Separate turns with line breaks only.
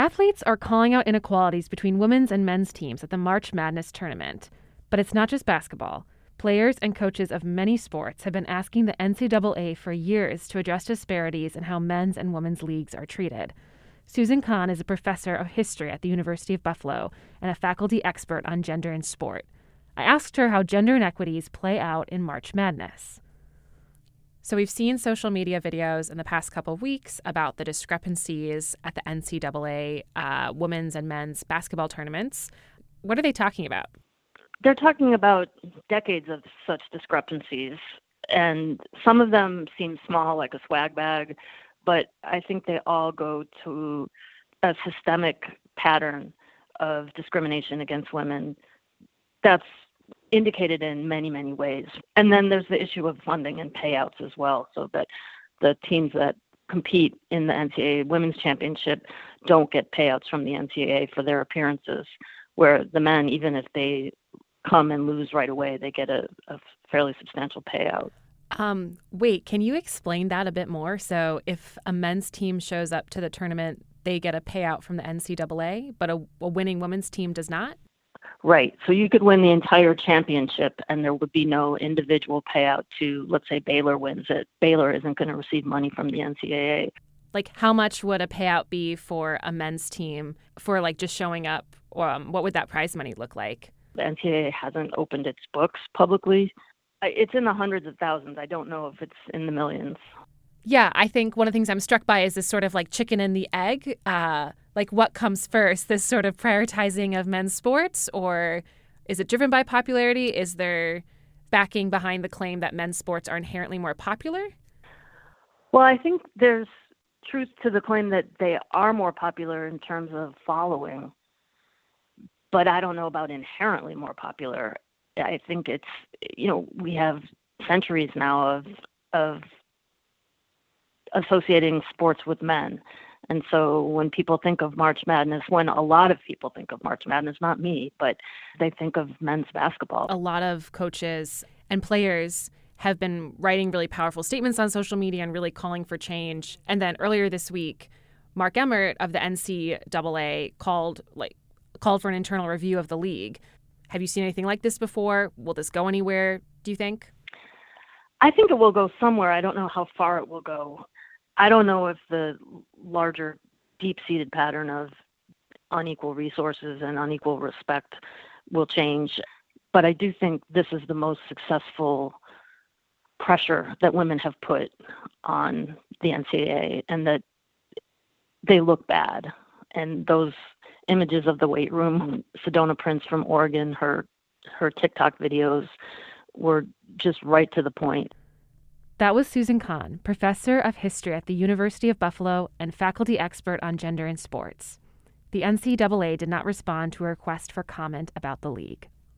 Athletes are calling out inequalities between women's and men's teams at the March Madness tournament. But it's not just basketball. Players and coaches of many sports have been asking the NCAA for years to address disparities in how men's and women's leagues are treated. Susan Cahn is a professor of history at the University of Buffalo and a faculty expert on gender and sport. I asked her how gender inequities play out in March Madness. So we've seen social media videos in the past couple of weeks about the discrepancies at the NCAA uh, women's and men's basketball tournaments. What are they talking about?
They're talking about decades of such discrepancies, and some of them seem small, like a swag bag, but I think they all go to a systemic pattern of discrimination against women that's indicated in many, many ways. And then there's the issue of funding and payouts as well, so that the teams that compete in the NCAA Women's Championship don't get payouts from the NCAA for their appearances, where the men, even if they come and lose right away, they get a, a fairly substantial payout.
Um, wait, can you explain that a bit more? So, if a men's team shows up to the tournament, they get a payout from the NCAA, but a, a winning women's team does not?
Right. So you could win the entire championship and there would be no individual payout to, let's say, Baylor wins it. Baylor isn't going to receive money from the NCAA.
Like, how much would a payout be for a men's team for like just showing up? Um, what would that prize money look like?
The NCAA hasn't opened its books publicly. It's in the hundreds of thousands. I don't know if it's in the millions.
Yeah, I think one of the things I'm struck by is this sort of like chicken and the egg. Uh, like, what comes first? This sort of prioritizing of men's sports, or is it driven by popularity? Is there backing behind the claim that men's sports are inherently more popular?
Well, I think there's truth to the claim that they are more popular in terms of following, but I don't know about inherently more popular. I think it's, you know, we have centuries now of of associating sports with men. And so when people think of March Madness, when a lot of people think of March Madness, not me, but they think of men's basketball.
A lot of coaches and players have been writing really powerful statements on social media and really calling for change. And then earlier this week, Mark Emmert of the NCAA called like called for an internal review of the league. Have you seen anything like this before? Will this go anywhere, do you think?
I think it will go somewhere. I don't know how far it will go. I don't know if the larger deep seated pattern of unequal resources and unequal respect will change, but I do think this is the most successful pressure that women have put on the NCAA and that they look bad. And those images of the weight room, Sedona Prince from Oregon, her her TikTok videos were just right to the point.
That was Susan Cahn, professor of history at the University of Buffalo and faculty expert on gender in sports. The NCAA did not respond to a request for comment about the league.